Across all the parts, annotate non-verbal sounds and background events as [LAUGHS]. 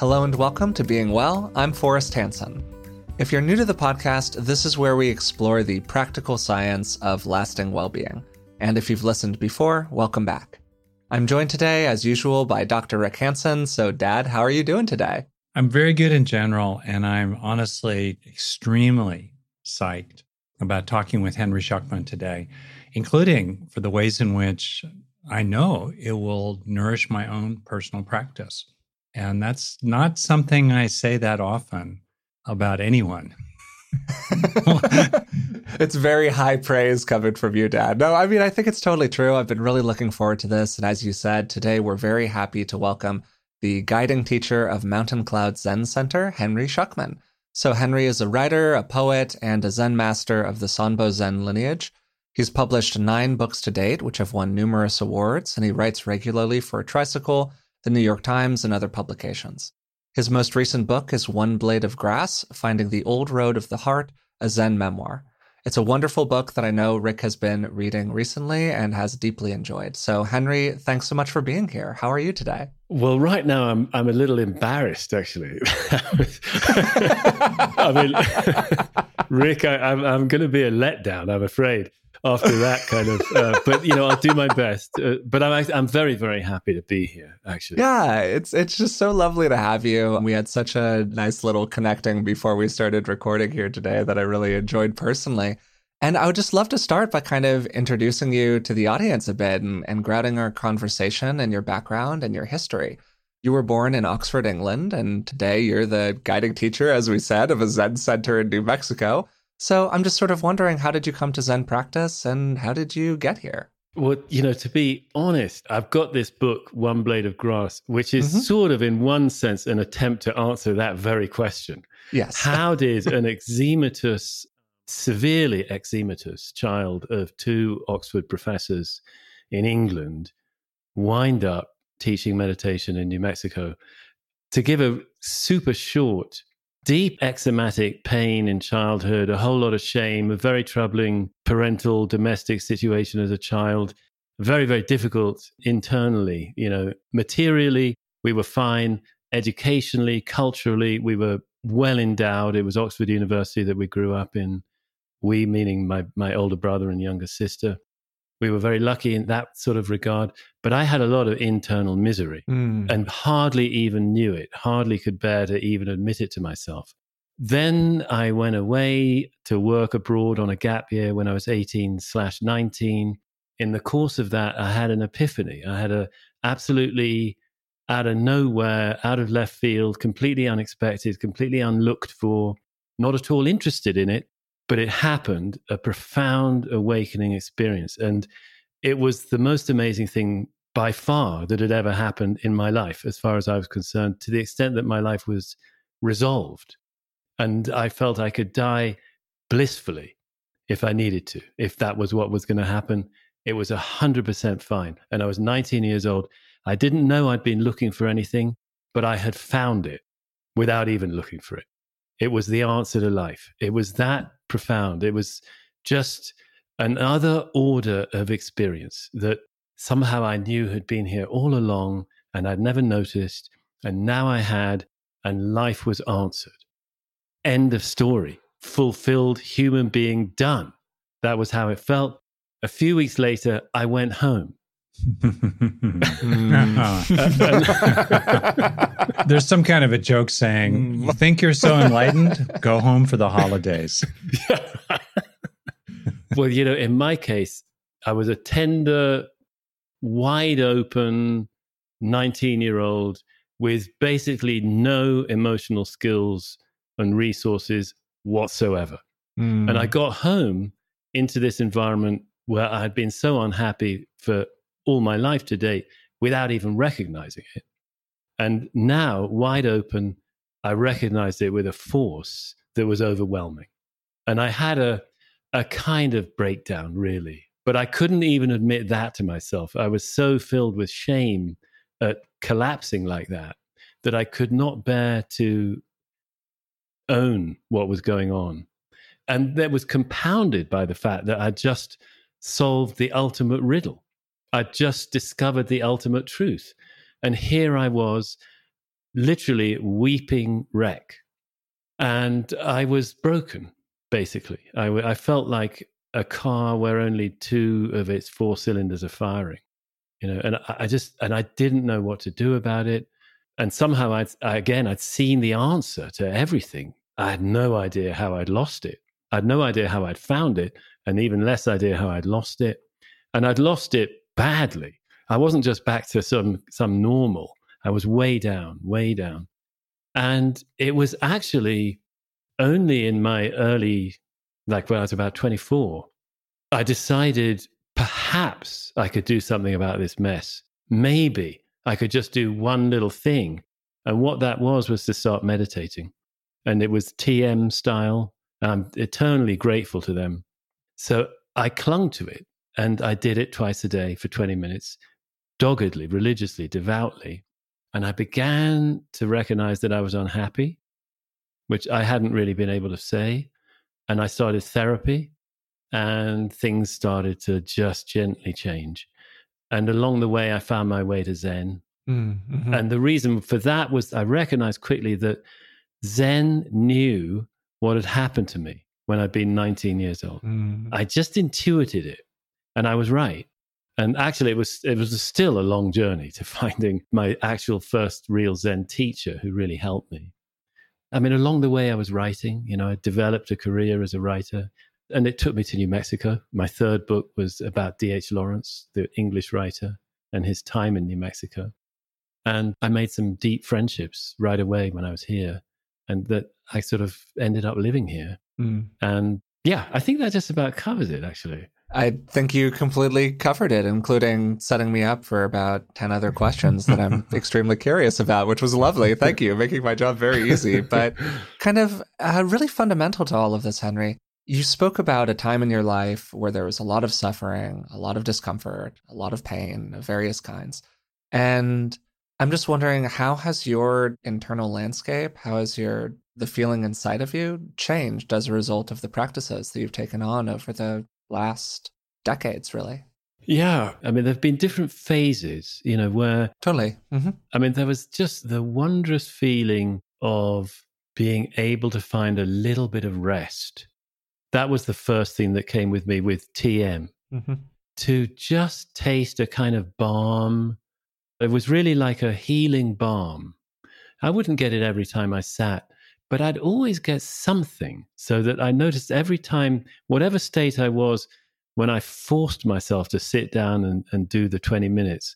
Hello and welcome to Being Well. I'm Forrest Hanson. If you're new to the podcast, this is where we explore the practical science of lasting well being. And if you've listened before, welcome back. I'm joined today, as usual, by Dr. Rick Hanson. So, Dad, how are you doing today? I'm very good in general, and I'm honestly extremely psyched about talking with Henry Shukman today, including for the ways in which I know it will nourish my own personal practice. And that's not something I say that often about anyone. [LAUGHS] it's very high praise coming from you, Dad. No, I mean, I think it's totally true. I've been really looking forward to this. And as you said, today we're very happy to welcome the guiding teacher of Mountain Cloud Zen Center, Henry Shukman. So, Henry is a writer, a poet, and a Zen master of the Sanbo Zen lineage. He's published nine books to date, which have won numerous awards, and he writes regularly for Tricycle, the New York Times, and other publications. His most recent book is One Blade of Grass Finding the Old Road of the Heart, a Zen memoir. It's a wonderful book that I know Rick has been reading recently and has deeply enjoyed. So, Henry, thanks so much for being here. How are you today? Well, right now I'm I'm a little embarrassed actually. [LAUGHS] I mean, [LAUGHS] Rick, I, am I'm, I'm going to be a letdown. I'm afraid after that kind of. Uh, but you know, I'll do my best. Uh, but I'm I'm very very happy to be here. Actually, yeah, it's it's just so lovely to have you. We had such a nice little connecting before we started recording here today that I really enjoyed personally. And I would just love to start by kind of introducing you to the audience a bit and, and grounding our conversation and your background and your history. You were born in Oxford, England, and today you're the guiding teacher, as we said, of a Zen center in New Mexico. So I'm just sort of wondering how did you come to Zen practice and how did you get here? Well, you know, to be honest, I've got this book, One Blade of Grass, which is mm-hmm. sort of, in one sense, an attempt to answer that very question. Yes. [LAUGHS] How did an eczematous, severely eczematous child of two Oxford professors in England wind up teaching meditation in New Mexico? To give a super short deep eczematic pain in childhood, a whole lot of shame, a very troubling parental domestic situation as a child, very, very difficult internally. You know, materially, we were fine. Educationally, culturally, we were well endowed. It was Oxford University that we grew up in. We, meaning my, my older brother and younger sister we were very lucky in that sort of regard. But I had a lot of internal misery mm. and hardly even knew it, hardly could bear to even admit it to myself. Then I went away to work abroad on a gap year when I was 18 slash 19. In the course of that, I had an epiphany. I had a absolutely out of nowhere, out of left field, completely unexpected, completely unlooked for, not at all interested in it, but it happened a profound awakening experience. And it was the most amazing thing by far that had ever happened in my life as far as i was concerned to the extent that my life was resolved. And i felt i could die blissfully if i needed to. If that was what was going to happen it was 100% fine. And i was 19 years old. I didn't know i'd been looking for anything but i had found it without even looking for it it was the answer to life it was that profound. It was just another order of experience that somehow I knew had been here all along and I'd never noticed. And now I had, and life was answered. End of story. Fulfilled human being done. That was how it felt. A few weeks later, I went home. [LAUGHS] There's some kind of a joke saying, You think you're so enlightened? Go home for the holidays. [LAUGHS] well, you know, in my case, I was a tender, wide open 19 year old with basically no emotional skills and resources whatsoever. Mm. And I got home into this environment where I had been so unhappy for all my life to date without even recognizing it. And now, wide open, I recognized it with a force that was overwhelming. And I had a, a kind of breakdown, really. But I couldn't even admit that to myself. I was so filled with shame at collapsing like that that I could not bear to own what was going on. And that was compounded by the fact that I just solved the ultimate riddle. I just discovered the ultimate truth. And here I was literally weeping wreck. And I was broken, basically. I, I felt like a car where only two of its four cylinders are firing, you know, and I, I just, and I didn't know what to do about it. And somehow I'd, again, I'd seen the answer to everything. I had no idea how I'd lost it. I had no idea how I'd found it, and even less idea how I'd lost it. And I'd lost it badly. I wasn't just back to some some normal. I was way down, way down. And it was actually only in my early, like when I was about 24, I decided perhaps I could do something about this mess. Maybe I could just do one little thing. And what that was was to start meditating. And it was TM style. I'm eternally grateful to them. So I clung to it and I did it twice a day for 20 minutes, doggedly, religiously, devoutly. And I began to recognize that I was unhappy, which I hadn't really been able to say. And I started therapy, and things started to just gently change. And along the way, I found my way to Zen. Mm-hmm. And the reason for that was I recognized quickly that Zen knew what had happened to me when I'd been 19 years old. Mm. I just intuited it, and I was right. And actually, it was it was still a long journey to [LAUGHS] finding my actual first real Zen teacher who really helped me. I mean, along the way, I was writing. You know, I developed a career as a writer, and it took me to New Mexico. My third book was about D.H. Lawrence, the English writer, and his time in New Mexico. And I made some deep friendships right away when I was here, and that I sort of ended up living here. Mm. And yeah, I think that just about covers it, actually. I think you completely covered it, including setting me up for about 10 other questions that I'm [LAUGHS] extremely curious about, which was lovely. Thank you, making my job very easy. But kind of uh, really fundamental to all of this, Henry. You spoke about a time in your life where there was a lot of suffering, a lot of discomfort, a lot of pain of various kinds. And I'm just wondering how has your internal landscape, how has your the feeling inside of you changed as a result of the practices that you've taken on over the last decades, really. Yeah. I mean, there have been different phases, you know, where. Totally. Mm-hmm. I mean, there was just the wondrous feeling of being able to find a little bit of rest. That was the first thing that came with me with TM. Mm-hmm. To just taste a kind of balm. It was really like a healing balm. I wouldn't get it every time I sat but I'd always get something so that I noticed every time, whatever state I was, when I forced myself to sit down and, and do the 20 minutes,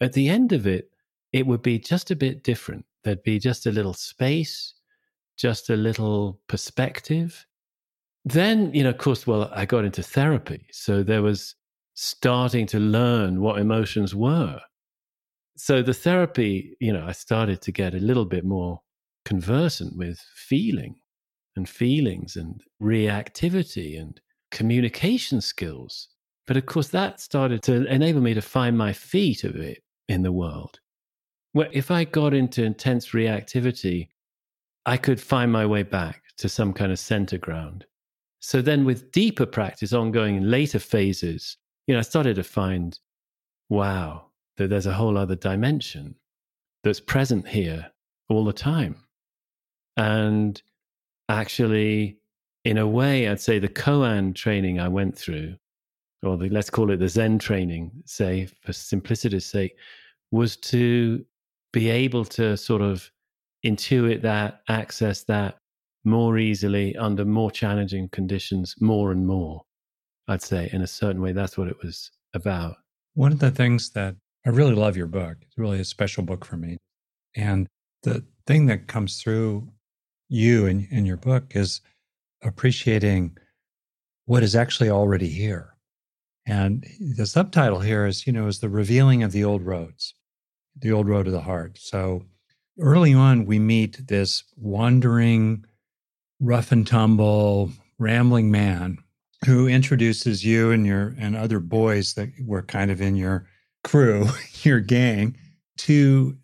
at the end of it, it would be just a bit different. There'd be just a little space, just a little perspective. Then, you know, of course, well, I got into therapy. So there was starting to learn what emotions were. So the therapy, you know, I started to get a little bit more conversant with feeling and feelings and reactivity and communication skills. But of course, that started to enable me to find my feet a bit in the world. Where if I got into intense reactivity, I could find my way back to some kind of center ground. So then, with deeper practice ongoing in later phases, you know, I started to find, wow, that there's a whole other dimension that's present here all the time. And actually, in a way, I'd say the Koan training I went through, or the, let's call it the Zen training, say, for simplicity's sake, was to be able to sort of intuit that, access that more easily under more challenging conditions, more and more. I'd say, in a certain way, that's what it was about. One of the things that I really love your book, it's really a special book for me. And the thing that comes through you in, in your book is appreciating what is actually already here. And the subtitle here is, you know, is the revealing of the old roads, the old road of the heart. So early on, we meet this wandering, rough and tumble, rambling man who introduces you and your and other boys that were kind of in your crew, [LAUGHS] your gang, to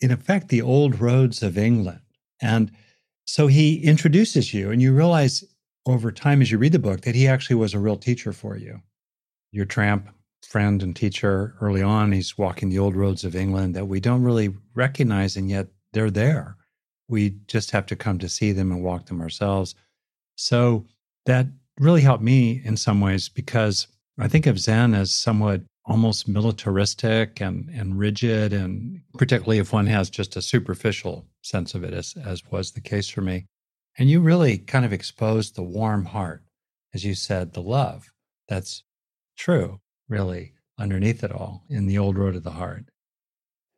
in effect the old roads of England. And so he introduces you, and you realize over time as you read the book that he actually was a real teacher for you. Your tramp friend and teacher early on, he's walking the old roads of England that we don't really recognize, and yet they're there. We just have to come to see them and walk them ourselves. So that really helped me in some ways because I think of Zen as somewhat almost militaristic and, and rigid, and particularly if one has just a superficial sense of it, as, as was the case for me. And you really kind of exposed the warm heart, as you said, the love that's true, really, underneath it all in the old road of the heart.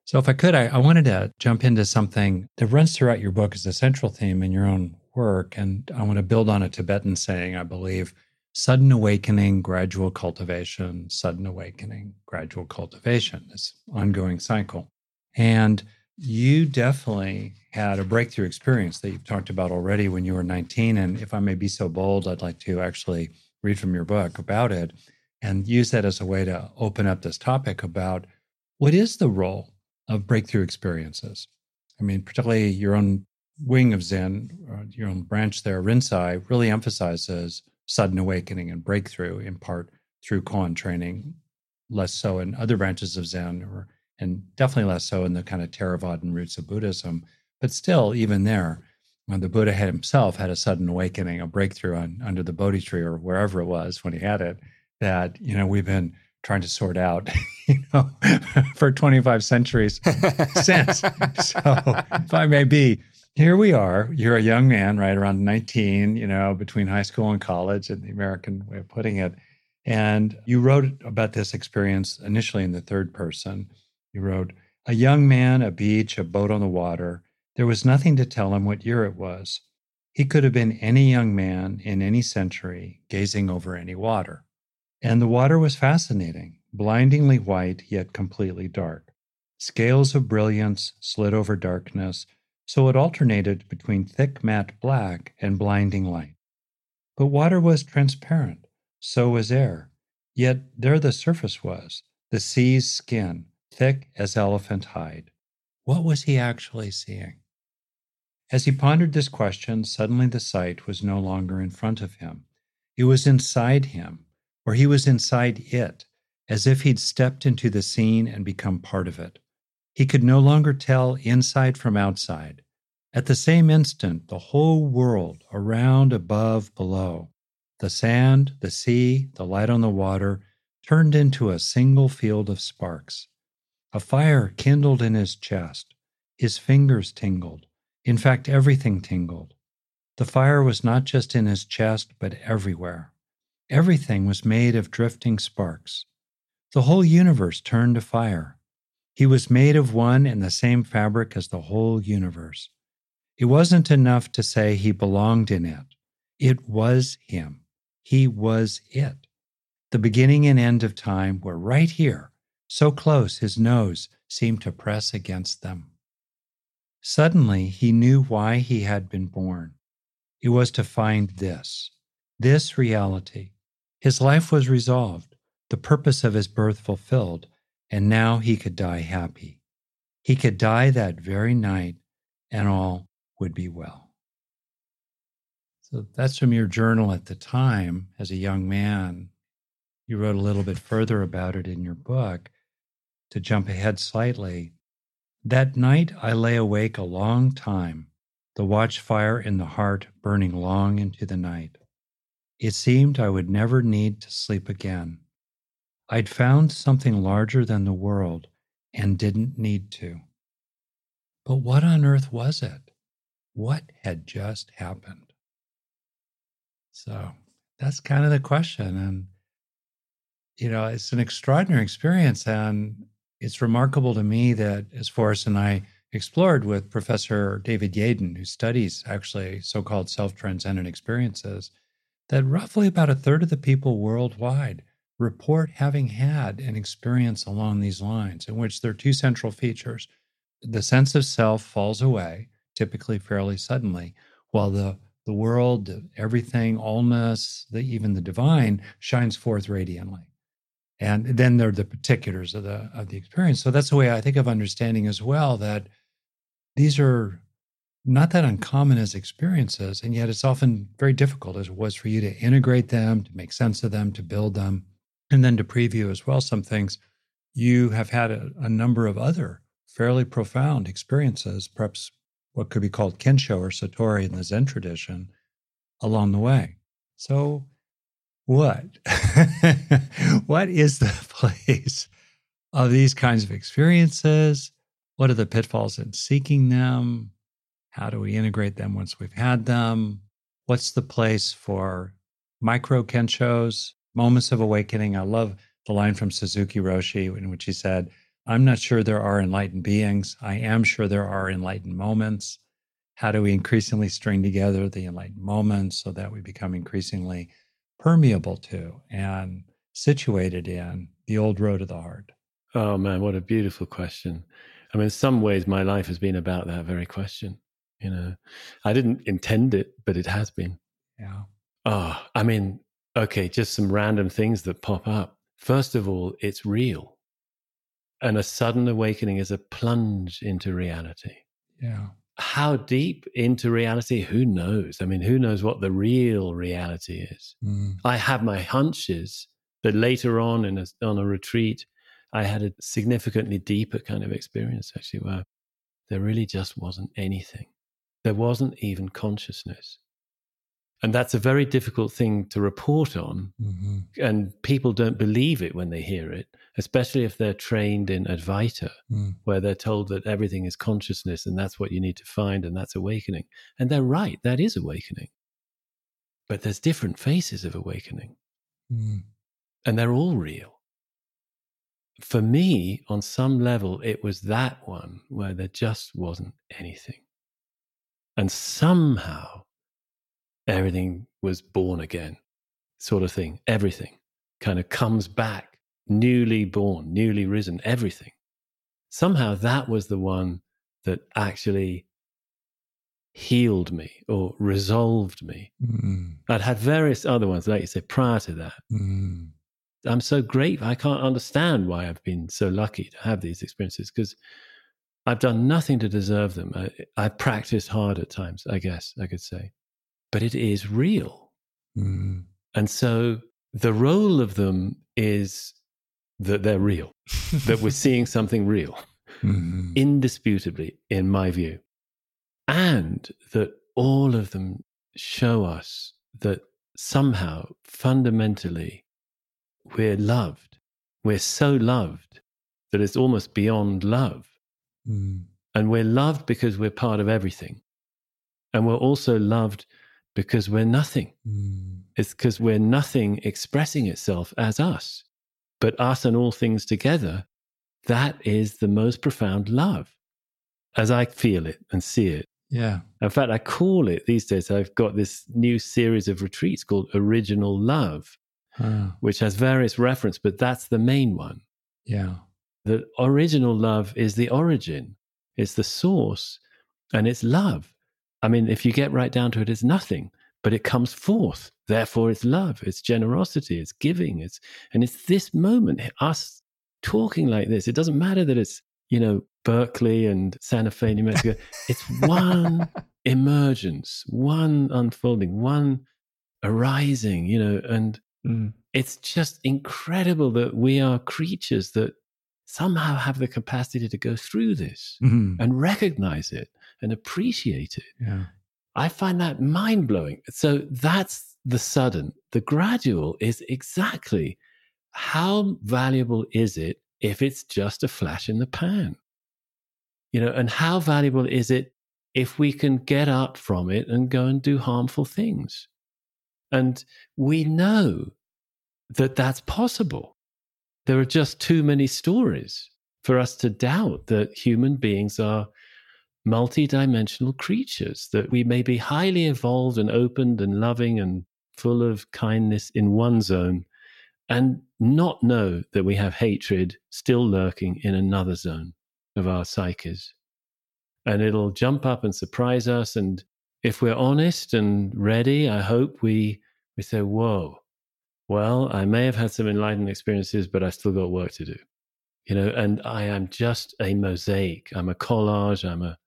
So, if I could, I, I wanted to jump into something that runs throughout your book as a central theme in your own work. And I want to build on a Tibetan saying, I believe sudden awakening, gradual cultivation, sudden awakening, gradual cultivation, this ongoing cycle. And you definitely had a breakthrough experience that you've talked about already when you were 19. And if I may be so bold, I'd like to actually read from your book about it and use that as a way to open up this topic about what is the role of breakthrough experiences. I mean, particularly your own wing of Zen, uh, your own branch there, Rinzai, really emphasizes sudden awakening and breakthrough in part through koan training, less so in other branches of Zen, or and definitely less so in the kind of Theravadan roots of Buddhism. But still, even there, when the Buddha had himself had a sudden awakening, a breakthrough on, under the Bodhi tree or wherever it was when he had it, that you know we've been trying to sort out, [LAUGHS] you know, [LAUGHS] for 25 centuries since. [LAUGHS] So, if I may be, here we are. You're a young man, right around 19, you know, between high school and college, and the American way of putting it. And you wrote about this experience initially in the third person. You wrote, A young man, a beach, a boat on the water. There was nothing to tell him what year it was. He could have been any young man in any century gazing over any water. And the water was fascinating, blindingly white, yet completely dark. Scales of brilliance slid over darkness so it alternated between thick matte black and blinding light. But water was transparent, so was air. Yet there the surface was, the sea's skin, thick as elephant hide. What was he actually seeing? As he pondered this question, suddenly the sight was no longer in front of him. It was inside him, or he was inside it, as if he'd stepped into the scene and become part of it. He could no longer tell inside from outside. At the same instant, the whole world, around, above, below, the sand, the sea, the light on the water, turned into a single field of sparks. A fire kindled in his chest. His fingers tingled. In fact, everything tingled. The fire was not just in his chest, but everywhere. Everything was made of drifting sparks. The whole universe turned to fire. He was made of one and the same fabric as the whole universe. It wasn't enough to say he belonged in it. It was him. He was it. The beginning and end of time were right here, so close his nose seemed to press against them. Suddenly, he knew why he had been born. It was to find this, this reality. His life was resolved, the purpose of his birth fulfilled, and now he could die happy. He could die that very night, and all would be well. So that's from your journal at the time as a young man. You wrote a little bit further about it in your book. To jump ahead slightly, that night I lay awake a long time, the watchfire in the heart burning long into the night. It seemed I would never need to sleep again. I'd found something larger than the world and didn't need to. But what on earth was it? What had just happened? So that's kind of the question. And, you know, it's an extraordinary experience. And it's remarkable to me that, as Forrest and I explored with Professor David Yaden, who studies actually so called self transcendent experiences, that roughly about a third of the people worldwide report having had an experience along these lines, in which there are two central features. The sense of self falls away, typically fairly suddenly, while the the world, everything, allness, the, even the divine shines forth radiantly. And then there are the particulars of the of the experience. So that's the way I think of understanding as well that these are not that uncommon as experiences, and yet it's often very difficult as it was for you to integrate them, to make sense of them, to build them, and then to preview as well some things. You have had a, a number of other fairly profound experiences, perhaps what could be called Kensho or Satori in the Zen tradition, along the way. So, what? [LAUGHS] what is the [LAUGHS] place of these kinds of experiences? What are the pitfalls in seeking them? How do we integrate them once we've had them? What's the place for micro kenshos, moments of awakening? I love the line from Suzuki Roshi in which he said, I'm not sure there are enlightened beings. I am sure there are enlightened moments. How do we increasingly string together the enlightened moments so that we become increasingly permeable to and situated in the old road of the heart? Oh man, what a beautiful question. I mean, in some ways, my life has been about that very question. You know, I didn't intend it, but it has been. Yeah. Oh, I mean, okay, just some random things that pop up. First of all, it's real. And a sudden awakening is a plunge into reality. Yeah. How deep into reality? Who knows? I mean, who knows what the real reality is? Mm. I have my hunches, but later on in a, on a retreat, I had a significantly deeper kind of experience actually, where there really just wasn't anything. There wasn't even consciousness. And that's a very difficult thing to report on. Mm-hmm. And people don't believe it when they hear it, especially if they're trained in Advaita, Mm. where they're told that everything is consciousness and that's what you need to find and that's awakening. And they're right, that is awakening. But there's different phases of awakening, Mm. and they're all real. For me, on some level, it was that one where there just wasn't anything. And somehow everything was born again, sort of thing. Everything kind of comes back, newly born, newly risen, everything. Somehow that was the one that actually healed me or resolved me. Mm. I'd had various other ones, like you said, prior to that. Mm. I'm so grateful. I can't understand why I've been so lucky to have these experiences because I've done nothing to deserve them. I, I practiced hard at times, I guess I could say, but it is real. Mm. And so the role of them is that they're real, [LAUGHS] that we're seeing something real, Mhm. indisputably, in my view. And that all of them show us that somehow, fundamentally, we're loved. We're so loved that it's almost beyond love. Mm. And we're loved because we're part of everything. And we're also loved because we're nothing. Mm. It's because we're nothing expressing itself as us, but us and all things together. That is the most profound love as I feel it and see it. Yeah. In fact, I call it these days, I've got this new series of retreats called Original Love, Huh. which has various reference, but that's the main one. Yeah. The original love is the origin, it's the source, and it's love. I mean, if you get right down to it, it's nothing, but it comes forth. Therefore, it's love, it's generosity, it's giving, it's and it's this moment, us talking like this. It doesn't matter that it's you know Berkeley and Santa Fe, New Mexico. [LAUGHS] it's one emergence, one unfolding, one arising. You know, and Mm. it's just incredible that we are creatures that somehow have the capacity to go through this Mhm. and recognize it and appreciate it. Yeah. I find that mind blowing. So that's the sudden. The gradual is exactly how valuable is it if it's just a flash in the pan? You know, and how valuable is it if we can get up from it and go and do harmful things? And we know that that's possible. There are just too many stories for us to doubt that human beings are multidimensional creatures, that we may be highly evolved and opened and loving and full of kindness in one zone and not know that we have hatred still lurking in another zone of our psyches. And it'll jump up and surprise us. And if we're honest and ready, I hope we, we say, Whoa, well, I may have had some enlightened experiences, but I still got work to do. You know, and I am just a mosaic. I'm a collage. I'm a,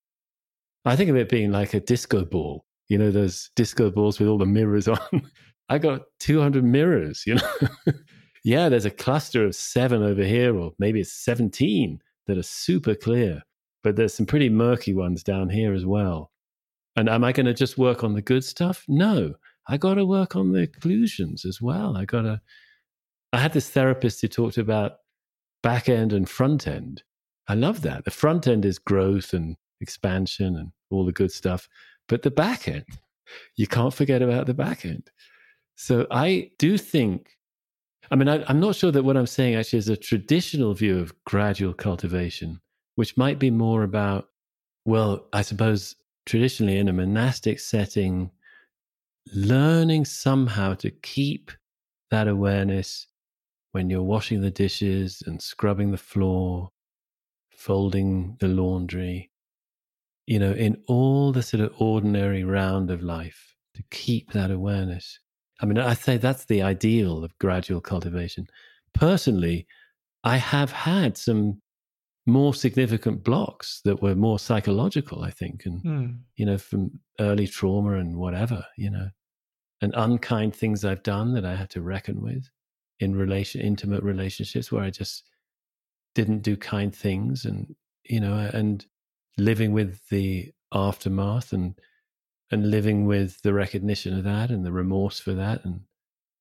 I think of it being like a disco ball. You know, those disco balls with all the mirrors [LAUGHS] on. I got 200 mirrors, you know. [LAUGHS] yeah, there's a cluster of seven over here, or maybe it's 17 that are super clear. but there's some pretty murky ones down here as well. And am I going to just work on the good stuff? No, I got to work on the occlusions as well. I got to. I had this therapist who talked about back end and front end. I love that. The front end is growth and expansion and all the good stuff, but the back end, you can't forget about the back end. So I do think, I mean, I, am not sure that what I'm saying actually is a traditional view of gradual cultivation, which might be more about, well, I suppose traditionally in a monastic setting, learning somehow to keep that awareness when you're washing the dishes and scrubbing the floor, folding the laundry, you know, in all the sort of ordinary round of life, to keep that awareness. I mean, I say that's the ideal of gradual cultivation. Personally, I have had some more significant blocks that were more psychological, I think, and mm. you know, from early trauma and whatever, you know, and unkind things I've done that I had to reckon with in relation, intimate relationships where I just didn't do kind things, and you know, and living with the aftermath and and living with the recognition of that and the remorse for that, and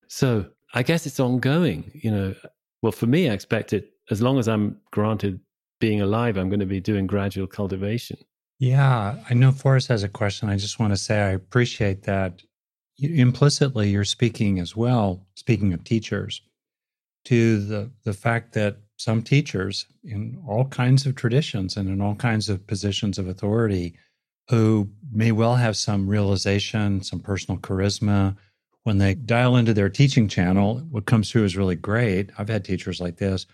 so I guess it's ongoing, you know. Well, for me, I expect it as long as I'm granted being alive, I'm going to be doing gradual cultivation. Yeah, I know Forrest has a question. I just want to say I appreciate that. Implicitly, you're speaking as well, speaking of teachers, to the, the fact that some teachers in all kinds of traditions and in all kinds of positions of authority who may well have some realization, some personal charisma, when they dial into their teaching channel, what comes through is really great. I've had teachers like this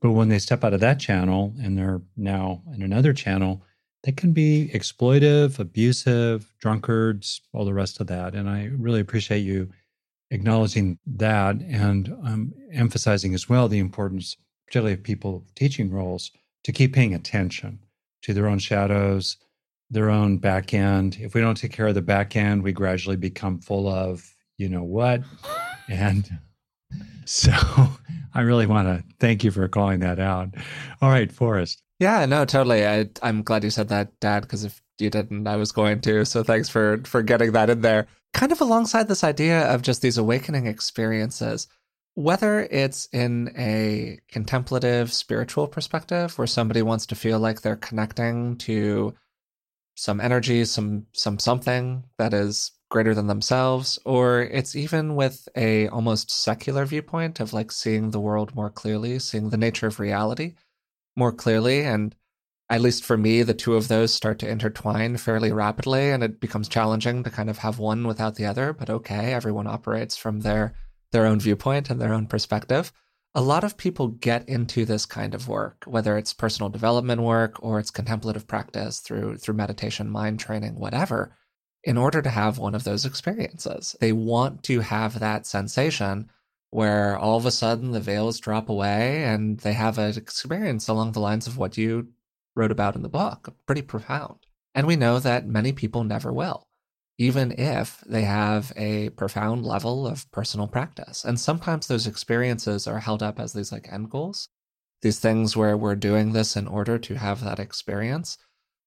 but when they step out of that channel and they're now in another channel, they can be exploitive, abusive, drunkards, all the rest of that. And I really appreciate you acknowledging that and um, emphasizing as well the importance, particularly of people teaching roles, to keep paying attention to their own shadows, their own back end. If we don't take care of the back end, we gradually become full of you know what. And [LAUGHS] so I really want to thank you for calling that out. All right, Forrest. Yeah, no, totally. I, I'm glad you said that, Dad, because if you didn't, I was going to. So thanks for for getting that in there. Kind of alongside this idea of just these awakening experiences, whether it's in a contemplative spiritual perspective where somebody wants to feel like they're connecting to some energy, some some something that is greater than themselves or it's even with a almost secular viewpoint of like seeing the world more clearly seeing the nature of reality more clearly. And at least for me the two of those start to intertwine fairly rapidly and it becomes challenging to kind of have one without the other but okay everyone operates from their their own viewpoint and their own perspective a lot of people get into this kind of work whether it's personal development work or it's contemplative practice through through meditation mind training whatever in order to have one of those experiences. They want to have that sensation where all of a sudden the veils drop away and they have an experience along the lines of what you wrote about in the book, pretty profound. And we know that many people never will, even if they have a profound level of personal practice. And sometimes those experiences are held up as these like end goals, these things where we're doing this in order to have that experience.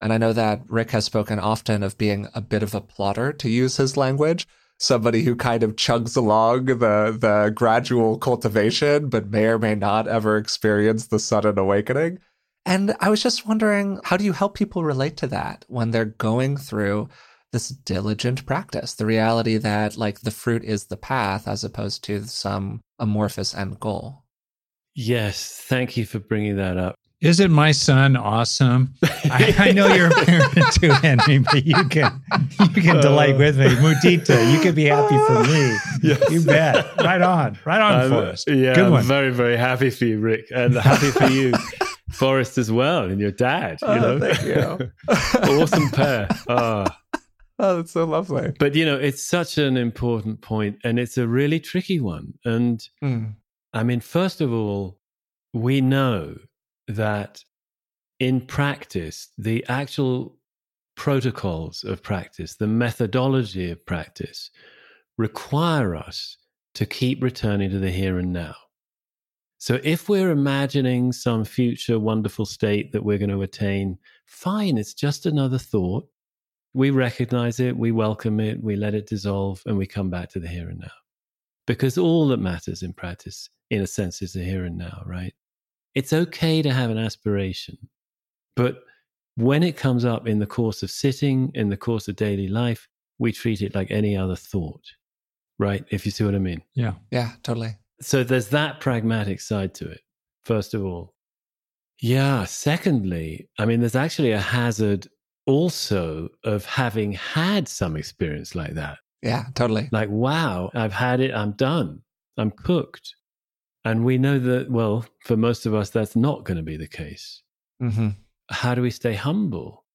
And I know that Rick has spoken often of being a bit of a plotter, to use his language, somebody who kind of chugs along the the gradual cultivation, but may or may not ever experience the sudden awakening. And I was just wondering, how do you help people relate to that when they're going through this diligent practice? The reality that like the fruit is the path as opposed to some amorphous end goal. Yes, thank you for bringing that up. Isn't my son awesome? I, I, know you're a parent [LAUGHS] too, Henry, but you can you can delight with me. Mudita, you can be happy for me. Yes. You bet. Right on. Right on, Forrest. Yeah, Good I'm one. very, very happy for you, Rick. And happy for you, [LAUGHS] Forrest, as well, and your dad. You oh, know? Thank you. [LAUGHS] awesome pair. Oh. Oh, that's so lovely. But you know, it's such an important point and it's a really tricky one. And mm. I mean, first of all, we know that in practice, the actual protocols of practice, the methodology of practice require us to keep returning to the here and now. So if we're imagining some future wonderful state that we're going to attain fine. It's just another thought. We recognize it, we welcome it, we let it dissolve, and we come back to the here and now. Because all that matters in practice, in a sense, is the here and now, right? It's okay to have an aspiration, but when it comes up in the course of sitting, in the course of daily life, we treat it like any other thought, right? If you see what I mean. Yeah. Yeah, totally. So there's that pragmatic side to it, first of all. Yeah. Secondly, I mean, there's actually a hazard also of having had some experience like that. Yeah, totally. Like, wow, I've had it, I'm done, I'm cooked. And we know that, well, for most of us, that's not going to be the case. Mm-hmm. How do we stay humble?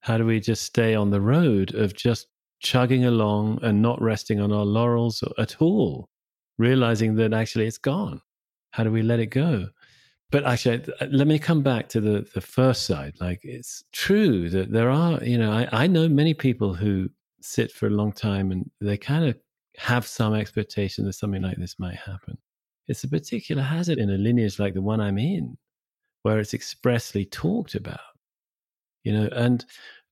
How do we just stay on the road of just chugging along and not resting on our laurels at all, realizing that actually it's gone? How do we let it go? But actually, let me come back to the, the first side. Like, it's true that there are, you know, I, I know many people who sit for a long time and they kind of have some expectation that something like this might happen. It's a particular hazard in a lineage like the one I'm in, where it's expressly talked about, you know, and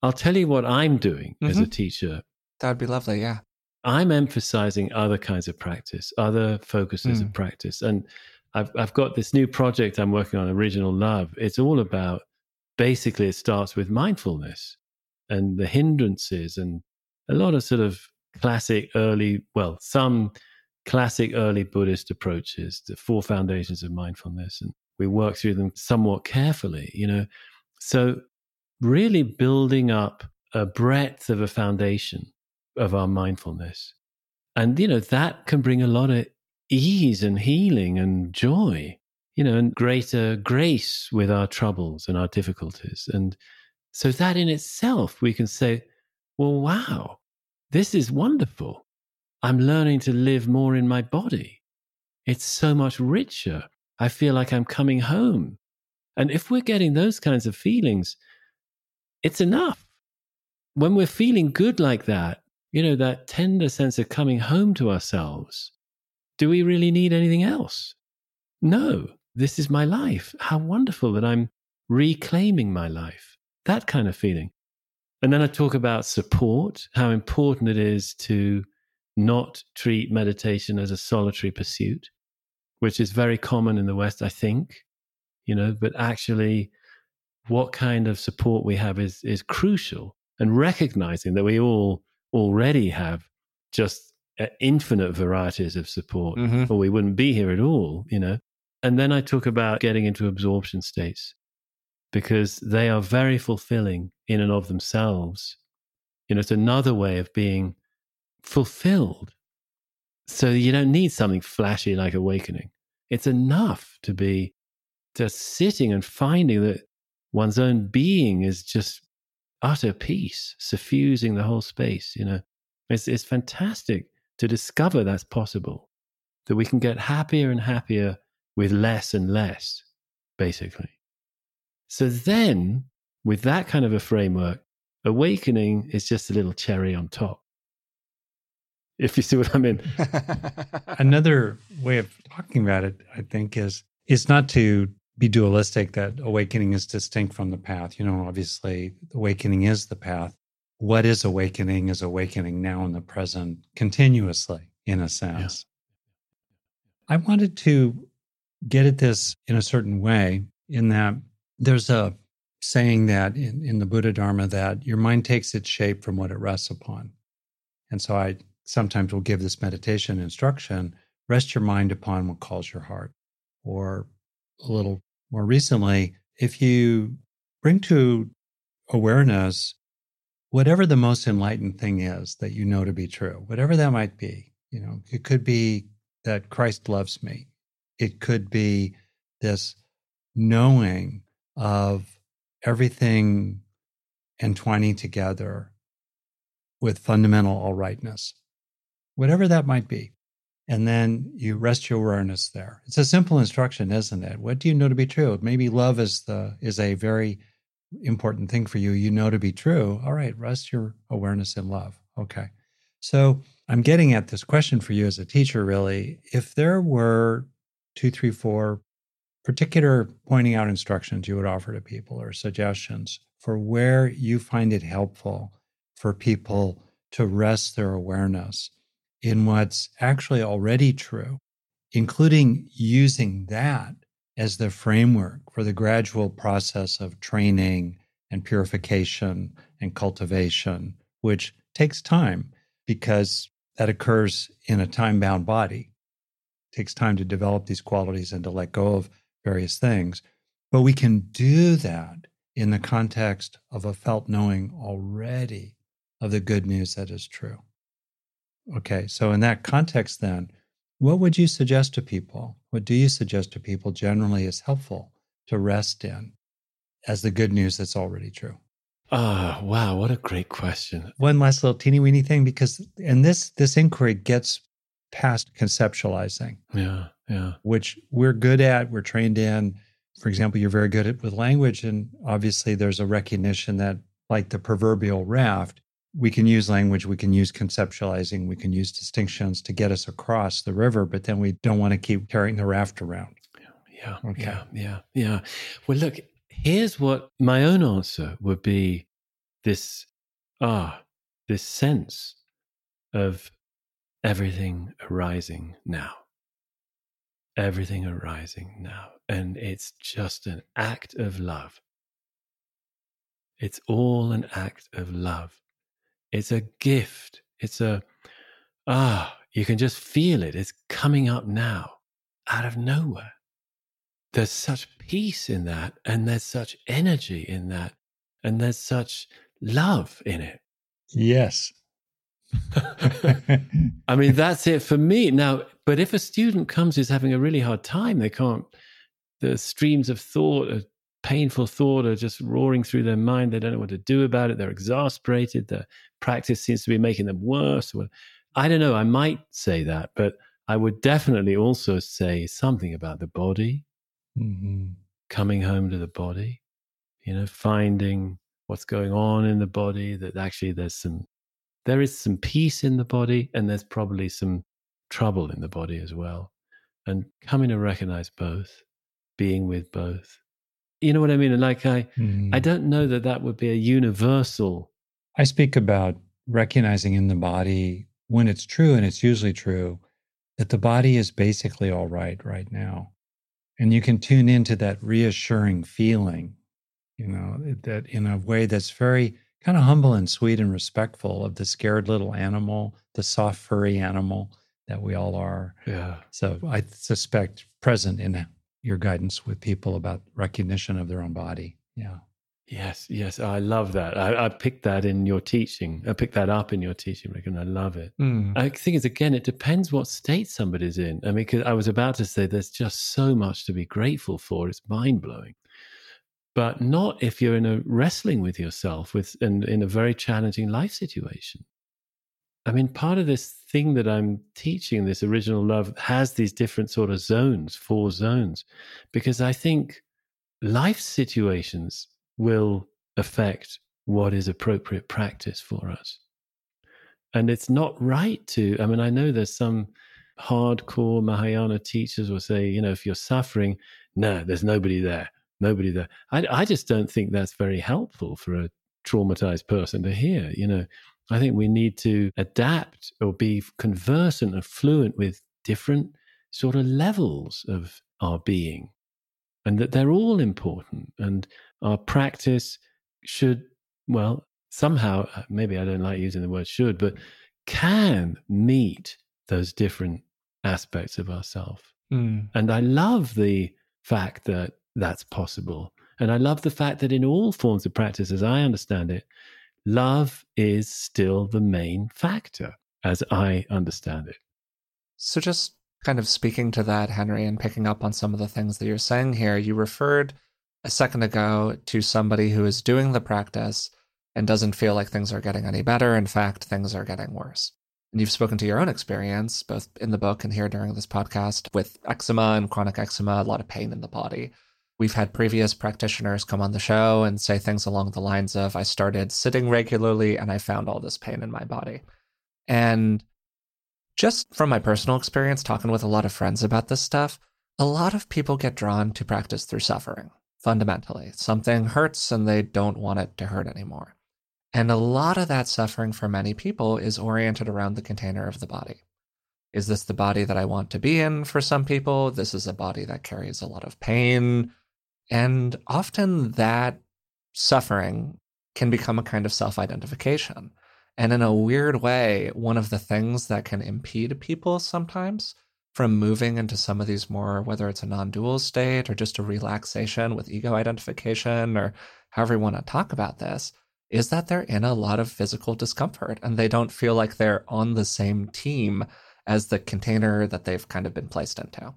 I'll tell you what I'm doing mm-hmm. as a mm-hmm. teacher. That would be lovely. Yeah. I'm emphasizing other kinds of practice, other focuses mm. of practice. And I've, I've got this new project I'm working on, Original Love. It's all about basically, it starts with mindfulness and the hindrances and a lot of sort of classic early, well, some classic early Buddhist approaches, the four foundations of mindfulness. And we work through them somewhat carefully, you know. So, really building up a breadth of a foundation of our mindfulness. And, you know, that can bring a lot of ease and healing and joy, you know, and greater grace with our troubles and our difficulties. And so that in itself, we can say, well, wow, this is wonderful. I'm learning to live more in my body. It's so much richer. I feel like I'm coming home. And if we're getting those kinds of feelings, it's enough. When we're feeling good like that, you know, that tender sense of coming home to ourselves, do we really need anything else? No, this is my life. How wonderful that I'm reclaiming my life. That kind of feeling. And then I talk about support, how important it is to not treat meditation as a solitary pursuit, which is very common in the West, I think, you know, but actually what kind of support we have is is crucial and recognizing that we all already have just infinite varieties of support, mm-hmm. or we wouldn't be here at all, you know. And then I talk about getting into absorption states because they are very fulfilling in and of themselves. You know, it's another way of being fulfilled. So you don't need something flashy like awakening. It's enough to be just sitting and finding that one's own being is just utter peace, suffusing the whole space. You know, it's, it's fantastic to discover that's possible, that we can get happier and happier with less and less, basically. So then, with that kind of a framework, awakening is just a little cherry on top. If you see what I mean. [LAUGHS] Another way of talking about it, I think, is it's not to be dualistic that awakening is distinct from the path. You know, obviously, awakening is the path, what is awakening is awakening now in the present continuously, in a sense. Yeah. I wanted to get at this in a certain way, in that there's a saying that in, in the Buddha Dharma that your mind takes its shape from what it rests upon. And so I sometimes will give this meditation instruction rest your mind upon what calls your heart. Or a little more recently, if you bring to awareness whatever the most enlightened thing is that you know to be true, whatever that might be, you know, it could be that Christ loves me. It could be this knowing of everything entwining together with fundamental all rightness, whatever that might be. And then you rest your awareness there. It's a simple instruction, isn't it? What do you know to be true? Maybe love is the is a very important thing for you, you know to be true, all right, rest your awareness in love. Okay. So I'm getting at this question for you as a teacher, really. If there were two, three, four particular pointing out instructions you would offer to people or suggestions for where you find it helpful for people to rest their awareness in what's actually already true, including using that as the framework for the gradual process of training and purification and cultivation, which takes time because that occurs in a time bound body. It takes time to develop these qualities and to let go of various things. But we can do that in the context of a felt knowing already of the good news that is true. Okay, so in that context, then, what would you suggest to people? What do you suggest to people generally is helpful to rest in as the good news that's already true? Ah, oh, wow, what a great question. One last little teeny weeny thing, because and this this inquiry gets past conceptualizing. Yeah, yeah. Which we're good at, we're trained in. For example, you're very good at with language, and obviously there's a recognition that, like the proverbial raft, we can use language, we can use conceptualizing, we can use distinctions to get us across the river, but then we don't want to keep carrying the raft around. Yeah, okay. yeah, yeah, yeah. Well, look, here's what my own answer would be: this ah, this sense of everything arising now, everything arising now, and it's just an act of love. It's all an act of love it's a gift. It's a, ah, you can just feel it. It's coming up now out of nowhere. There's such peace in that, and there's such energy in that, and there's such love in it. Yes. [LAUGHS] I mean, that's it for me. Now, but if a student comes who's having a really hard time, they can't, the streams of thought are painful thought are just roaring through their mind. They don't know what to do about it. They're exasperated. The practice seems to be making them worse. I don't know. I might say that, but I would definitely also say something about the body, mm-hmm. coming home to the body, you know, finding what's going on in the body, that actually there's some, there is some peace in the body, and there's probably some trouble in the body as well. And coming to recognize both, being with both you know what I mean? And like I, mm. I don't know that that would be a universal. I speak about recognizing in the body when it's true, and it's usually true, that the body is basically all right right now, and you can tune into that reassuring feeling, you know, that in a way that's very kind of humble and sweet and respectful of the scared little animal, the soft furry animal that we all are. Yeah. So I suspect present in your guidance with people about recognition of their own body. Yeah. Yes, yes, I love that. I, I, picked that in your teaching. I picked that up in your teaching, Rick, and I love it. Mm. I think it's again, it depends what state somebody's in. I mean, because I was about to say there's just so much to be grateful for. It's mind blowing, but not if you're in a wrestling with yourself with and in a very challenging life situation. I mean, part of this thing that I'm teaching, this original love, has these different sort of zones, four zones, because I think life situations will affect what is appropriate practice for us. And it's not right to, I mean, I know there's some hardcore Mahayana teachers will say, you know, if you're suffering, no, there's nobody there, nobody there. I, I just don't think that's very helpful for a traumatized person to hear, you know I think we need to adapt or be conversant and fluent with different sort of levels of our being, and that they're all important. And our practice should, well, somehow, uh, maybe I don't like using the word should, but can meet those different aspects of ourself. Mm. And I love the fact that that's possible. And I love the fact that in all forms of practice, as I understand it, love is still the main factor, as I understand it. So, just kind of speaking to that, Henry, and picking up on some of the things that you're saying here, you referred a second ago to somebody who is doing the practice and doesn't feel like things are getting any better. In fact, things are getting worse. And you've spoken to your own experience, both in the book and here during this podcast, with eczema and chronic eczema, a lot of pain in the body. We've had previous practitioners come on the show and say things along the lines of I started sitting regularly and I found all this pain in my body. And just from my personal experience, talking with a lot of friends about this stuff, a lot of people get drawn to practice through suffering. Fundamentally. Something hurts and they don't want it to hurt anymore. And a lot of that suffering for many people is oriented around the container of the body. Is this the body that I want to be in for some people? This is a body that carries a lot of pain. And often that suffering can become a kind of self identification. And in a weird way, one of the things that can impede people sometimes from moving into some of these more, whether it's a non dual state or just a relaxation with ego identification or however you want to talk about this, is that they're in a lot of physical discomfort and they don't feel like they're on the same team as the container that they've kind of been placed into.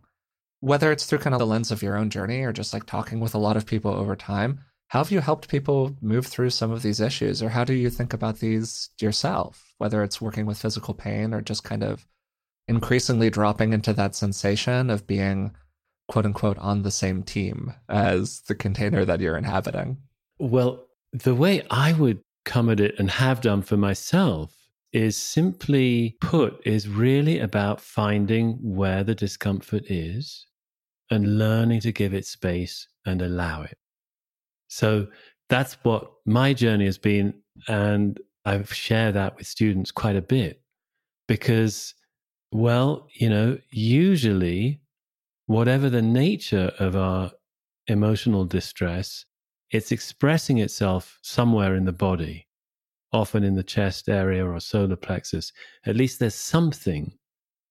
Whether it's through kind of the lens of your own journey or just like talking with a lot of people over time, how have you helped people move through some of these issues? Or how do you think about these yourself, whether it's working with physical pain or just kind of increasingly dropping into that sensation of being quote unquote on the same team as the container that you're inhabiting? Well, the way I would come at it and have done for myself is simply put, is really about finding where the discomfort is and learning to give it space and allow it. So that's what my journey has been. And I've shared that with students quite a bit because, well, you know, usually, whatever the nature of our emotional distress, it's expressing itself somewhere in the body, often in the chest area or solar plexus. At least there's something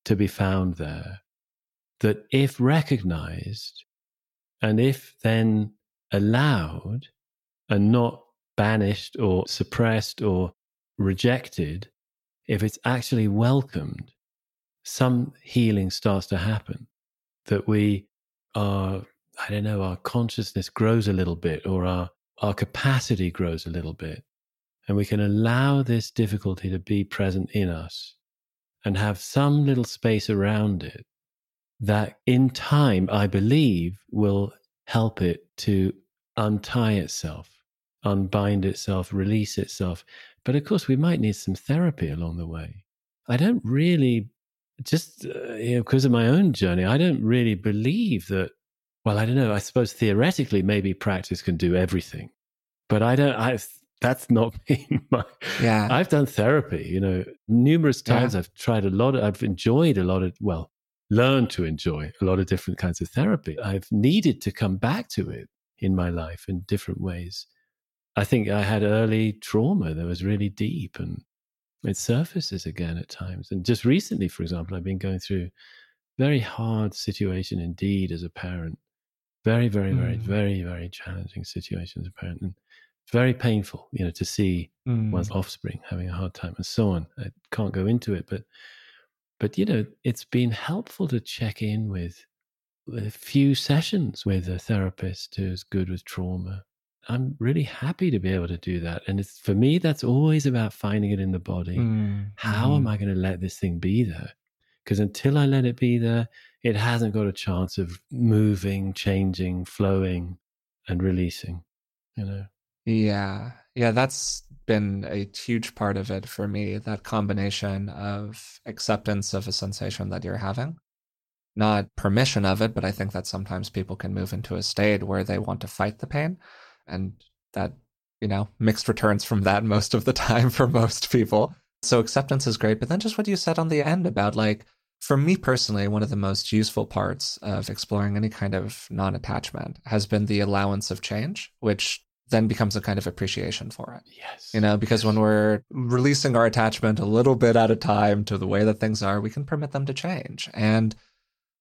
to be found there that, if recognized and if then allowed and not banished or suppressed or rejected, if it's actually welcomed, some healing starts to happen. That we are I don't know, our consciousness grows a little bit or our, our capacity grows a little bit. And we can allow this difficulty to be present in us and have some little space around it that in time, I believe, will help it to untie itself, unbind itself, release itself. But of course, we might need some therapy along the way. I don't really, just uh, you know, because of my own journey, I don't really believe that well, I don't know. I suppose theoretically, maybe practice can do everything, but I don't. I that's not [LAUGHS] been my. Yeah, I've done therapy. You know, numerous times. Yeah. I've tried a lot. Of, I've enjoyed a lot of. Well, learned to enjoy a lot of different kinds of therapy. I've needed to come back to it in my life in different ways. I think I had early trauma that was really deep and it surfaces again at times. And just recently, for example, I've been going through very hard situation indeed as a parent very, very, very, mm. very, very challenging situations, apparently. And very painful, you know, to see mm. one's offspring having a hard time and so on. I can't go into it, but but you know, it's been helpful to check in with a few sessions with a therapist who's good with trauma. I'm really happy to be able to do that. And it's for me, that's always about finding it in the body. Mm. How am mm-hmm. I going to let this thing be there? Because until I let it be there, it hasn't got a chance of moving, changing, flowing, and releasing, you know? Yeah. Yeah, that's been a huge part of it for me. That combination of acceptance of a sensation that you're having, not permission of it, but I think that sometimes people can move into a state where they want to fight the pain. And that, you know, mixed returns from that most of the time for most people. So acceptance is great. But then just what you said on the end about like, for me personally, one of the most useful parts of exploring any kind of non attachment has been the allowance of change, which then becomes a kind of appreciation for it. Yes. You know, because when we're releasing our attachment a little bit at a time to the way that things are, we can permit them to change. And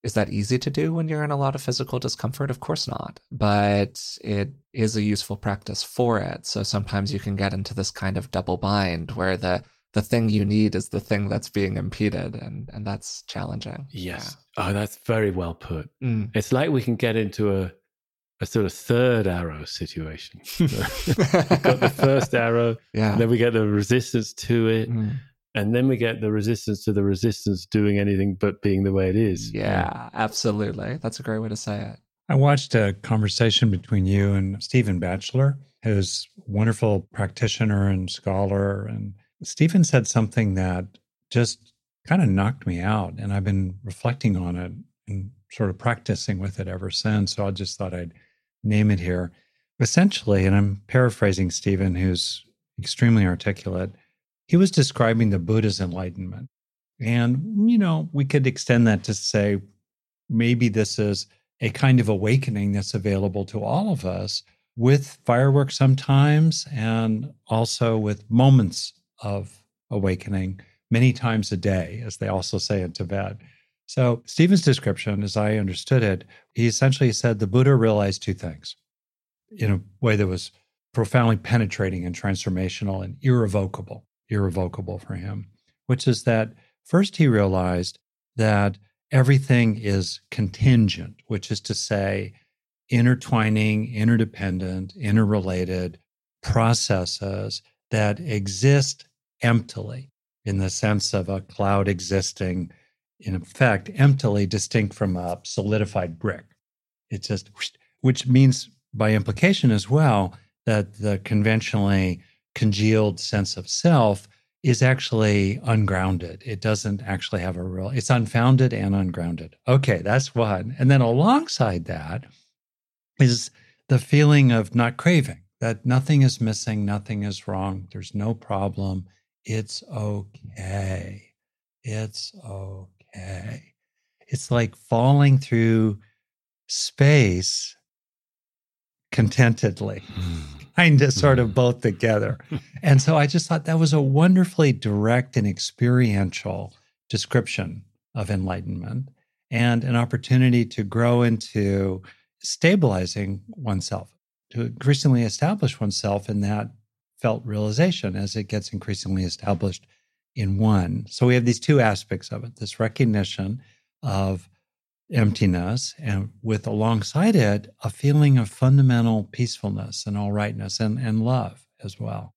is that easy to do when you're in a lot of physical discomfort? Of course not. But it is a useful practice for it. So sometimes you can get into this kind of double bind where the the thing you need is the thing that's being impeded and and that's challenging yes yeah. oh that's very well put mm. it's like we can get into a a sort of third arrow situation [LAUGHS] we've got the first [LAUGHS] arrow yeah then we get the resistance to it mm. And then we get the resistance to the resistance doing anything but being the way it is. Yeah, yeah absolutely. That's a great way to say it. I watched a conversation between you and stephen batchelor who's wonderful practitioner and scholar. And Stephen said something that just kind of knocked me out, and I've been reflecting on it and sort of practicing with it ever since. So I just thought I'd name it here. Essentially, and I'm paraphrasing Stephen, who's extremely articulate, he was describing the Buddha's enlightenment. And, you know, we could extend that to say maybe this is a kind of awakening that's available to all of us with fireworks sometimes and also with moments of awakening many times a day, as they also say in Tibet. So, Stephen's description, as I understood it, he essentially said the Buddha realized two things in a way that was profoundly penetrating and transformational and irrevocable, irrevocable for him, which is that first he realized that everything is contingent, which is to say, intertwining, interdependent, interrelated processes that exist emptily in the sense of a cloud existing, in effect, emptily distinct from a solidified brick. It's just, which means by implication as well that the conventionally congealed sense of self is actually ungrounded. It doesn't actually have a real, it's unfounded and ungrounded. Okay, that's one. And then alongside that is the feeling of not craving, that nothing is missing, nothing is wrong, there's no problem. It's okay. It's okay. It's like falling through space contentedly. Hmm. Kind of sort of mm-hmm. both together. and so I just thought that was a wonderfully direct and experiential description of enlightenment and an opportunity to grow into stabilizing oneself, to increasingly establish oneself in that felt realization as it gets increasingly established in one. So we have these two aspects of it this recognition of emptiness and with alongside it a feeling of fundamental peacefulness and all rightness and, and love as well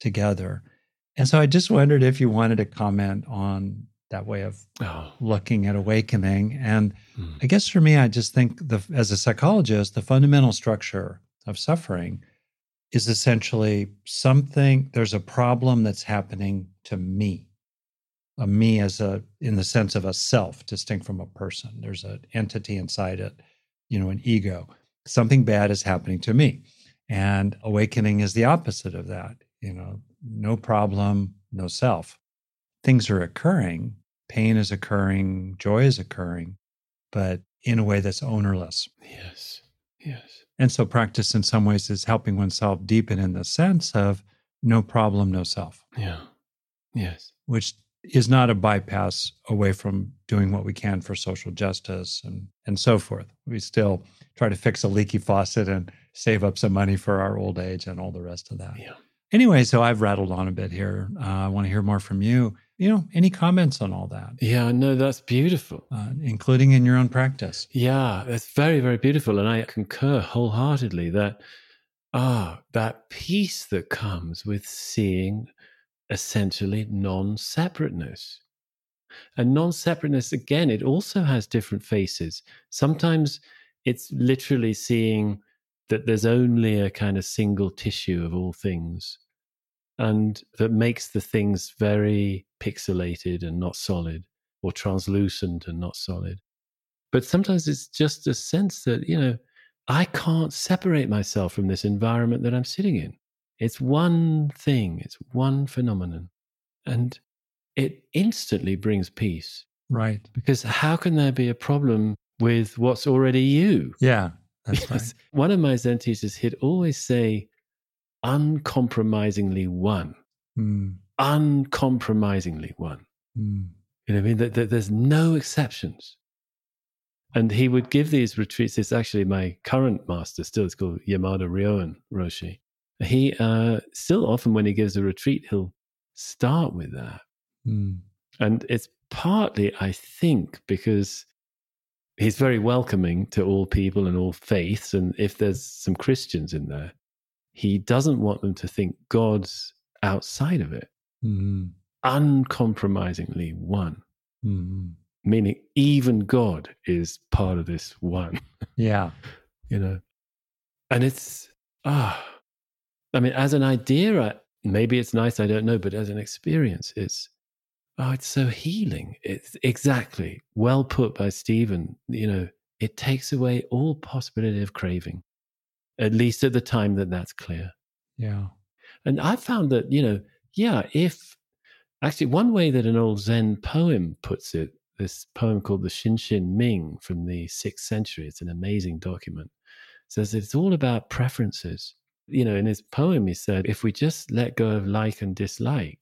together. And so I just wondered if you wanted to comment on that way of oh. looking at awakening. And hmm. I guess for me, I just think the as a psychologist, the fundamental structure of suffering is essentially something, there's a problem that's happening to me a me as a in the sense of a self distinct from a person. There's an entity inside it you know an ego. Something bad is happening to me and awakening is the opposite of that you know. No problem no self. Things are occurring pain is occurring joy is occurring but in a way that's ownerless. Yes yes. And so practice in some ways is helping oneself deepen in the sense of no problem no self. Yeah. Yes. Which is not a bypass away from doing what we can for social justice and, and so forth. We still try to fix a leaky faucet and save up some money for our old age and all the rest of that. Yeah. Anyway, so I've rattled on a bit here. Uh, I want to hear more from you. You know, any comments on all that? Yeah, no, that's beautiful. Uh, including in your own practice. Yeah, it's very, very beautiful. And I concur wholeheartedly that, ah, that peace that comes with seeing essentially non separateness. And non separateness, again, it also has different faces. Sometimes it's literally seeing that there's only a kind of single tissue of all things, and that makes the things very pixelated and not solid, or translucent and not solid. But sometimes it's just a sense that, you know, I can't separate myself from this environment that I'm sitting in. It's one thing, it's one phenomenon. And it instantly brings peace. Right. Because how can there be a problem with what's already you? Yeah, that's [LAUGHS] right. One of my Zen teachers, he'd always say, uncompromisingly one. Mm. Uncompromisingly one. Mm. You know what I mean? That, that there's no exceptions. And he would give these retreats. It's actually my current master still. It's called Yamada Ryoun Roshi he uh, still often when he gives a retreat, he'll start with that. Mm. And it's partly, I think, because he's very welcoming to all people and all faiths. And if there's some Christians in there, he doesn't want them to think God's outside of it. Mm. Uncompromisingly one. Mm. Meaning, even God is part of this one. [LAUGHS] Yeah. you know, and it's, ah, I mean, as an idea, maybe it's nice, I don't know, but as an experience, it's, oh, it's so healing. It's exactly well put by Stephen. You know, it takes away all possibility of craving. at least at the time that that's clear. Yeah. And I found that, you know, yeah, if actually one way that an old Zen poem puts it, this poem called the Xinxin Ming from the sixth century, it's an amazing document, says it's all about preferences. You know, in his poem, he said, if we just let go of like and dislike,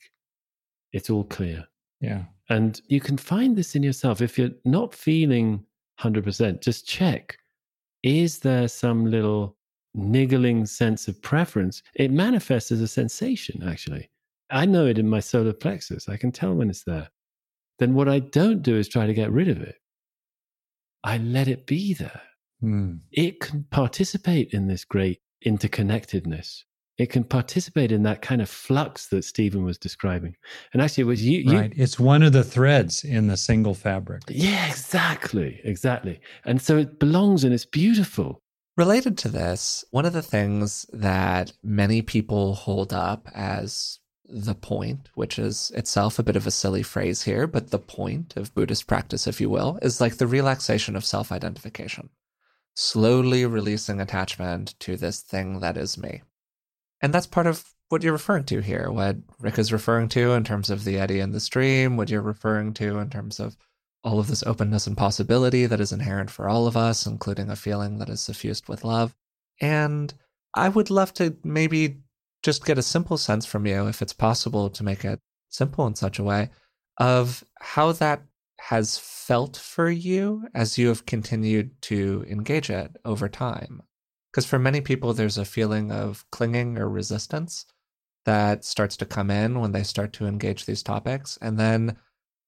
it's all clear. Yeah. And you can find this in yourself. If you're not feeling 100%, just check is there some little niggling sense of preference? It manifests as a sensation, actually. I know it in my solar plexus. I can tell when it's there. Then what I don't do is try to get rid of it. I let it be there. Hmm. It can participate in this great interconnectedness it can participate in that kind of flux that Stephen was describing. And actually, it was you, you. Right. It's one of the threads in the single fabric. Yeah, exactly. Exactly. And so it belongs and it's beautiful. Related to this, one of the things that many people hold up as the point, which is itself a bit of a silly phrase here, but the point of Buddhist practice, if you will, is like the relaxation of self identification, slowly releasing attachment to this thing that is me. And that's part of what you're referring to here, what Rick is referring to in terms of the eddy and the stream, what you're referring to in terms of all of this openness and possibility that is inherent for all of us, including a feeling that is suffused with love. And I would love to maybe just get a simple sense from you, if it's possible to make it simple in such a way, of how that has felt for you as you have continued to engage it over time. Because for many people, there's a feeling of clinging or resistance that starts to come in when they start to engage these topics. And then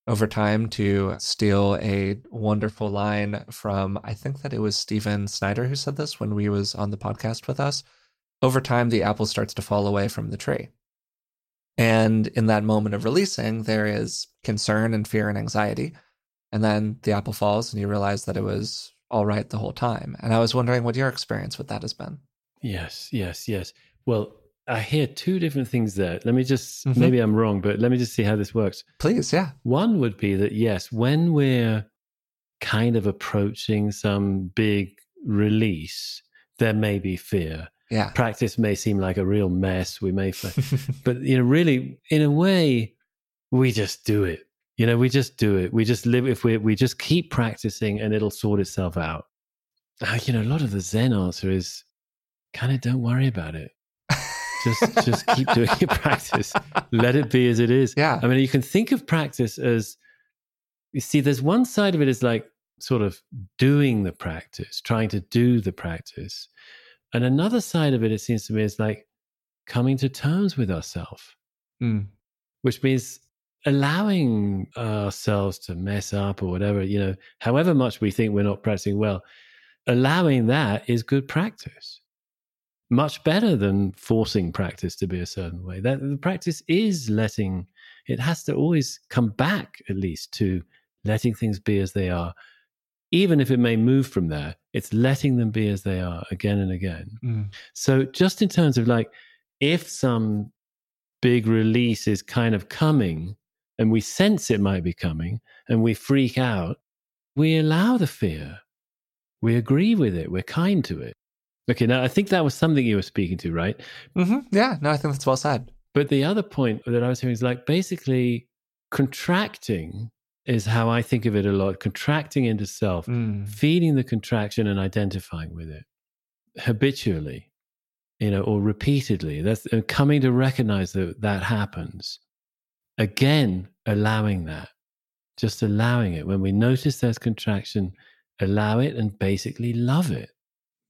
over time, to steal a wonderful line from, I think that it was Stephen Snyder who said this when we was on the podcast with us. Over time, the apple starts to fall away from the tree. And in that moment of releasing, there is concern and fear and anxiety. And then the apple falls and you realize that it was all right the whole time. And I was wondering what your experience with that has been. Yes, yes, yes. Well, I hear two different things there. Let me just, mm-hmm. maybe I'm wrong, but let me just see how this works. Please, yeah. One would be that, yes, when we're kind of approaching some big release, there may be fear. Yeah. Practice may seem like a real mess. We may, [LAUGHS] but, you know, really, in a way, we just do it. You know, we just do it. We just live if we we just keep practicing and it'll sort itself out. Uh, you know, a lot of the Zen answer is kind of don't worry about it. Just just keep doing your [LAUGHS] practice. Let it be as it is. Yeah. I mean, you can think of practice as you see, there's one side of it is like sort of doing the practice, trying to do the practice. And another side of it, it seems to me, is like coming to terms with ourselves, mm. which means allowing ourselves to mess up or whatever, you know, however much we think we're not practicing well, allowing that is good practice. Much better than forcing practice to be a certain way. That the practice is letting it has to always come back at least to letting things be as they are. Even if it may move from there, it's letting them be as they are again and again. Mm. So just in terms of like if some big release is kind of coming, and we sense it might be coming and we freak out, we allow the fear. We agree with it. We're kind to it. Okay, now I think that was something you were speaking to, right? Mm-hmm. Yeah, no, I think that's well said. But the other point that I was hearing is like basically contracting is how I think of it a lot contracting into self, mm. feeding the contraction and identifying with it habitually, you know, or repeatedly. That's coming to recognize that that happens again, allowing that, just allowing it. When we notice there's contraction, allow it and basically love it.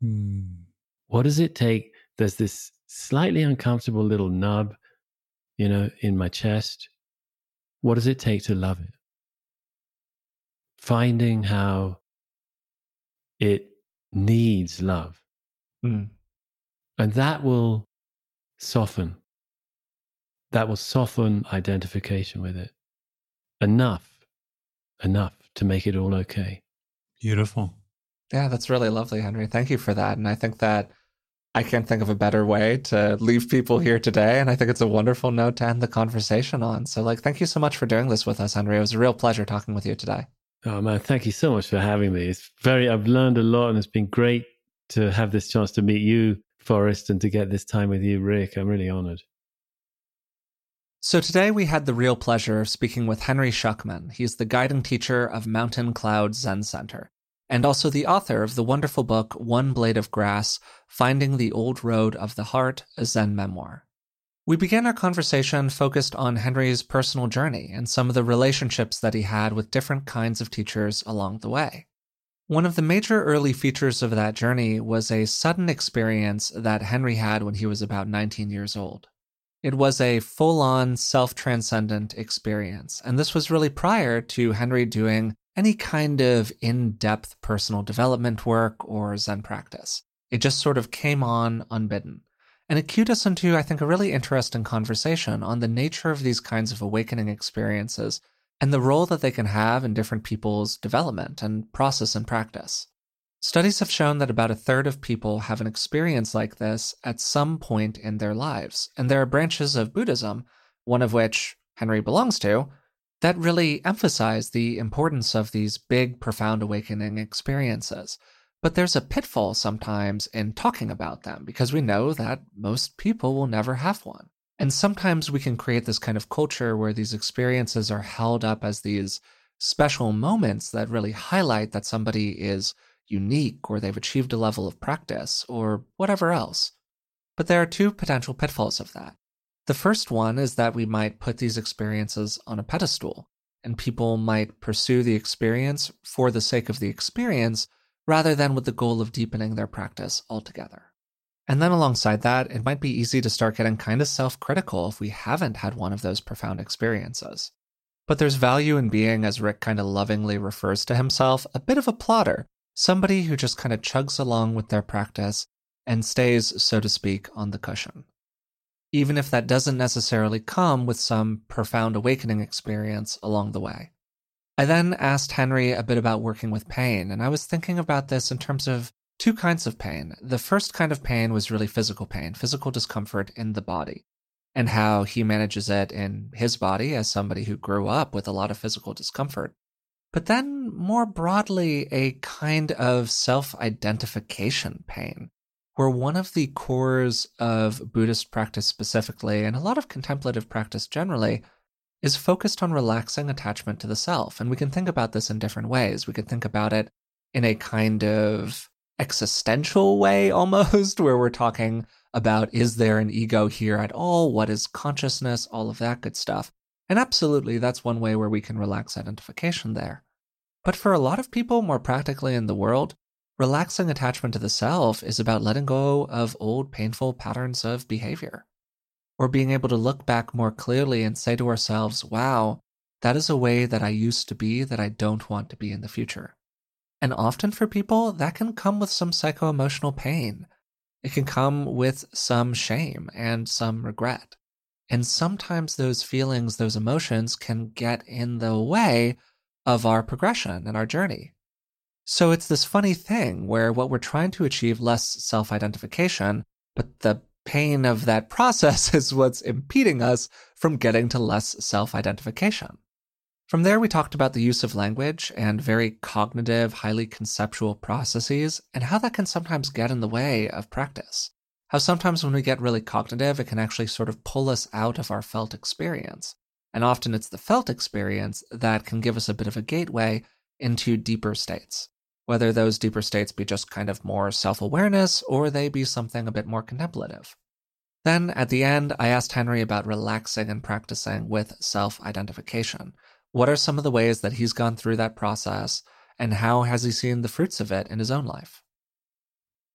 Hmm. What does it take? There's this slightly uncomfortable little nub, you know, in my chest. What does it take to love it? Finding how it needs love. Mm. And that will soften that will soften identification with it enough, enough to make it all okay. Beautiful. Yeah, that's really lovely, Henry. Thank you for that. And I think that I can't think of a better way to leave people here today. And I think it's a wonderful note to end the conversation on. So, like, thank you so much for doing this with us, Henry. It was a real pleasure talking with you today. Oh, man. Thank you so much for having me. It's very, I've learned a lot and it's been great to have this chance to meet you, Forrest, and to get this time with you, Rick. I'm really honored. So today we had the real pleasure of speaking with Henry Shukman. He's the guiding teacher of Mountain Cloud Zen Center and also the author of the wonderful book One Blade of Grass Finding the Old Road of the Heart, a Zen memoir. We began our conversation focused on Henry's personal journey and some of the relationships that he had with different kinds of teachers along the way. One of the major early features of that journey was a sudden experience that Henry had when he was about 19 years old. It was a full on self transcendent experience, and this was really prior to Henry doing any kind of in depth personal development work or Zen practice. It just sort of came on unbidden. And it cued us into, I think, a really interesting conversation on the nature of these kinds of awakening experiences and the role that they can have in different people's development and process and practice. Studies have shown that about a third of people have an experience like this at some point in their lives. And there are branches of Buddhism, one of which Henry belongs to, that really emphasize the importance of these big, profound awakening experiences. But there's a pitfall sometimes in talking about them because we know that most people will never have one. And sometimes we can create this kind of culture where these experiences are held up as these special moments that really highlight that somebody is unique or they've achieved a level of practice or whatever else. But there are two potential pitfalls of that. The first one is that we might put these experiences on a pedestal, and people might pursue the experience for the sake of the experience rather than with the goal of deepening their practice altogether. And then alongside that, it might be easy to start getting kind of self critical if we haven't had one of those profound experiences. But there's value in being, as Rick kind of lovingly refers to himself, a bit of a plotter somebody who just kind of chugs along with their practice and stays, so to speak, on the cushion. Even if that doesn't necessarily come with some profound awakening experience along the way. I then asked Henry a bit about working with pain, and I was thinking about this in terms of two kinds of pain. The first kind of pain was really physical pain, physical discomfort in the body, and how he manages it in his body as somebody who grew up with a lot of physical discomfort but then more broadly, a kind of self identification pain, where one of the cores of Buddhist practice specifically, and a lot of contemplative practice generally, is focused on relaxing attachment to the self. And we can think about this in different ways. We could think about it in a kind of existential way [LAUGHS] almost, where we're talking about is there an ego here at all? What is consciousness? All of that good stuff. And absolutely, that's one way where we can relax identification there. But for a lot of people, more practically in the world, relaxing attachment to the self is about letting go of old painful patterns of behavior. Or being able to look back more clearly and say to ourselves, wow, that is a way that I used to be that I don't want to be in the future. And often for people, that can come with some psycho emotional pain. It can come with some shame and some regret. And sometimes those feelings, those emotions can get in the way of our progression and our journey. So it's this funny thing where what we're trying to achieve less self identification, but the pain of that process [LAUGHS] is what's impeding us from getting to less self identification. From there, we talked about the use of language and very cognitive, highly conceptual processes, and how that can sometimes get in the way of practice how sometimes when we get really cognitive, it can actually sort of pull us out of our felt experience. And often it's the felt experience that can give us a bit of a gateway into deeper states, whether those deeper states be just kind of more self awareness or they be something a bit more contemplative. Then at the end, I asked Henry about relaxing and practicing with self identification. What are some of the ways that he's gone through that process, and how has he seen the fruits of it in his own life?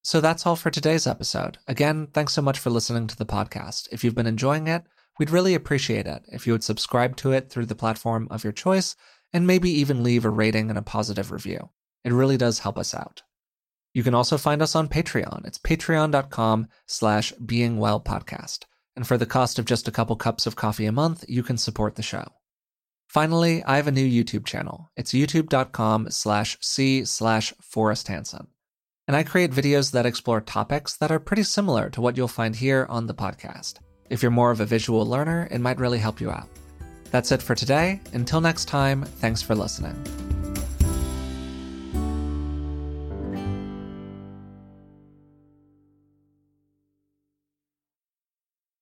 So that's all for today's episode. Again, thanks so much for listening to the podcast. If you've been enjoying it, we'd really appreciate it if you would subscribe to it through the platform of your choice and maybe even leave a rating and a positive review. It really does help us out. You can also find us on Patreon. It's patreon.com slash beingwellpodcast. And for the cost of just a couple cups of coffee a month, you can support the show. Finally, I have a new YouTube channel. It's youtube.com slash c slash Forrest Hanson and I create videos that explore topics that are pretty similar to what you'll find here on the podcast. If you're more of a visual learner, it might really help you out. That's it for today. Until next time, thanks for listening.